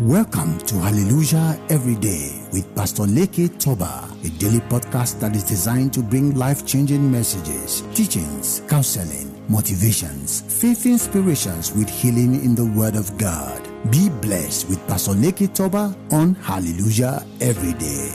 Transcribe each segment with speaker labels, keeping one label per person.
Speaker 1: Welcome to Hallelujah Every Day with Pastor Leke Toba, a daily podcast that is designed to bring life changing messages, teachings, counseling, motivations, faith inspirations with healing in the Word of God. Be blessed with Pastor Leke Toba on Hallelujah Every Day.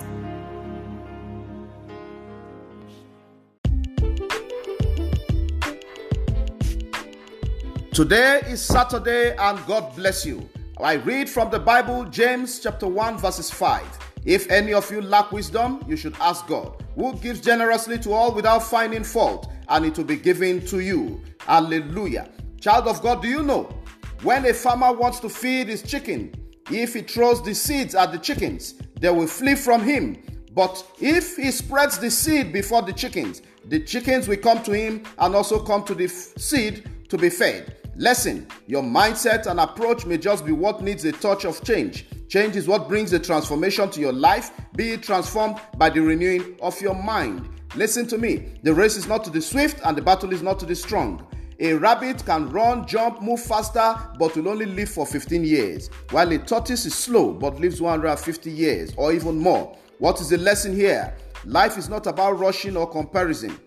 Speaker 2: Today is Saturday and God bless you. I read from the Bible, James chapter 1, verses 5. If any of you lack wisdom, you should ask God, who gives generously to all without finding fault, and it will be given to you. Hallelujah. Child of God, do you know when a farmer wants to feed his chicken, if he throws the seeds at the chickens, they will flee from him. But if he spreads the seed before the chickens, the chickens will come to him and also come to the f- seed to be fed. Lesson Your mindset and approach may just be what needs a touch of change. Change is what brings a transformation to your life. Be it transformed by the renewing of your mind. Listen to me. The race is not to the swift and the battle is not to the strong. A rabbit can run, jump, move faster, but will only live for 15 years, while a tortoise is slow but lives 150 years or even more. What is the lesson here? Life is not about rushing or comparison,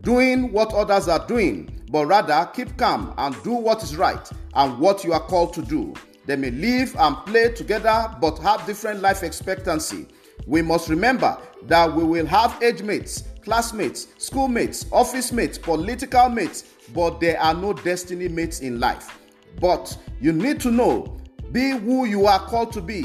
Speaker 2: doing what others are doing, but rather keep calm and do what is right and what you are called to do. They may live and play together but have different life expectancy. We must remember that we will have age mates, classmates, schoolmates, office mates, political mates, but there are no destiny mates in life. But you need to know be who you are called to be,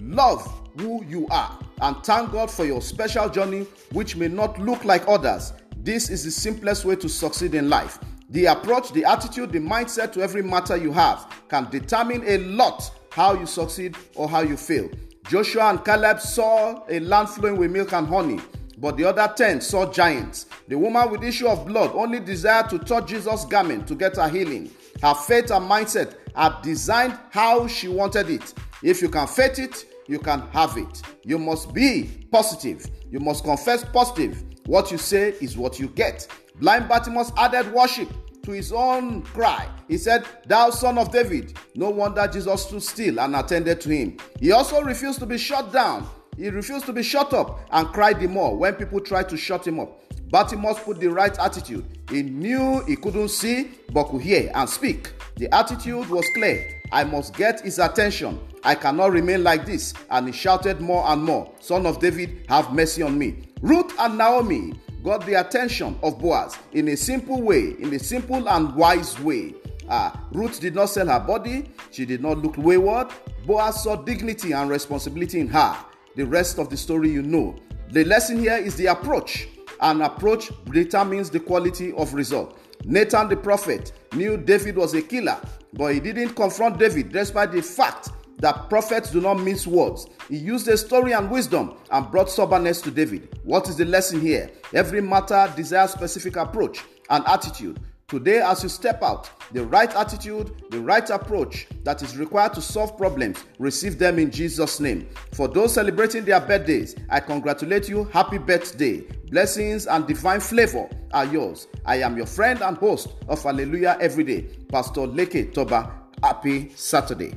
Speaker 2: love who you are, and thank God for your special journey, which may not look like others. This is the simplest way to succeed in life. The approach, the attitude, the mindset to every matter you have can determine a lot how you succeed or how you fail. Joshua and Caleb saw a land flowing with milk and honey, but the other ten saw giants. The woman with issue of blood only desired to touch Jesus' garment to get her healing. Her faith and mindset are designed how she wanted it. If you can faith it, you can have it. You must be positive. You must confess positive. What you say is what you get. Blind Bartimaeus added worship to his own cry. He said, Thou son of David. No wonder Jesus stood still and attended to him. He also refused to be shut down. He refused to be shut up and cried the more when people tried to shut him up. Bartimaeus put the right attitude. He knew he couldn't see but could hear and speak. The attitude was clear. I must get his attention. I cannot remain like this. And he shouted more and more, Son of David, have mercy on me. Ruth and Naomi got the attention of Boaz in a simple way, in a simple and wise way. Ah, Ruth did not sell her body, she did not look wayward. Boaz saw dignity and responsibility in her. The rest of the story you know. The lesson here is the approach. An approach determines the quality of result. Nathan the prophet knew David was a killer, but he didn't confront David despite the fact that prophets do not mince words. He used a story and wisdom and brought soberness to David. What is the lesson here? Every matter desires specific approach and attitude. Today, as you step out, the right attitude, the right approach that is required to solve problems, receive them in Jesus' name. For those celebrating their birthdays, I congratulate you. Happy birthday. Blessings and divine flavor are yours. I am your friend and host of Hallelujah Everyday, Pastor Leke Toba. Happy Saturday.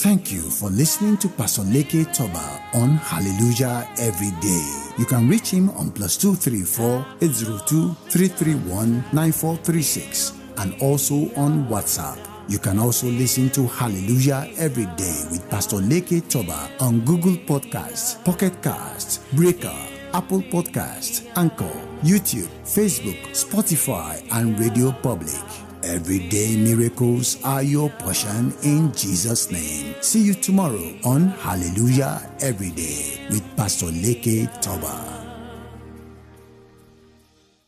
Speaker 1: Thank you for listening to Pastor Leke Toba on Hallelujah Every Day. You can reach him on plus 234 802 331 9436 and also on WhatsApp. You can also listen to Hallelujah Every Day with Pastor Leke Toba on Google Podcasts, Pocket Casts, Breaker, Apple Podcasts, Anchor, YouTube, Facebook, Spotify, and Radio Public. Everyday miracles are your portion in Jesus' name. See you tomorrow on Hallelujah Every Day with Pastor Leke Toba.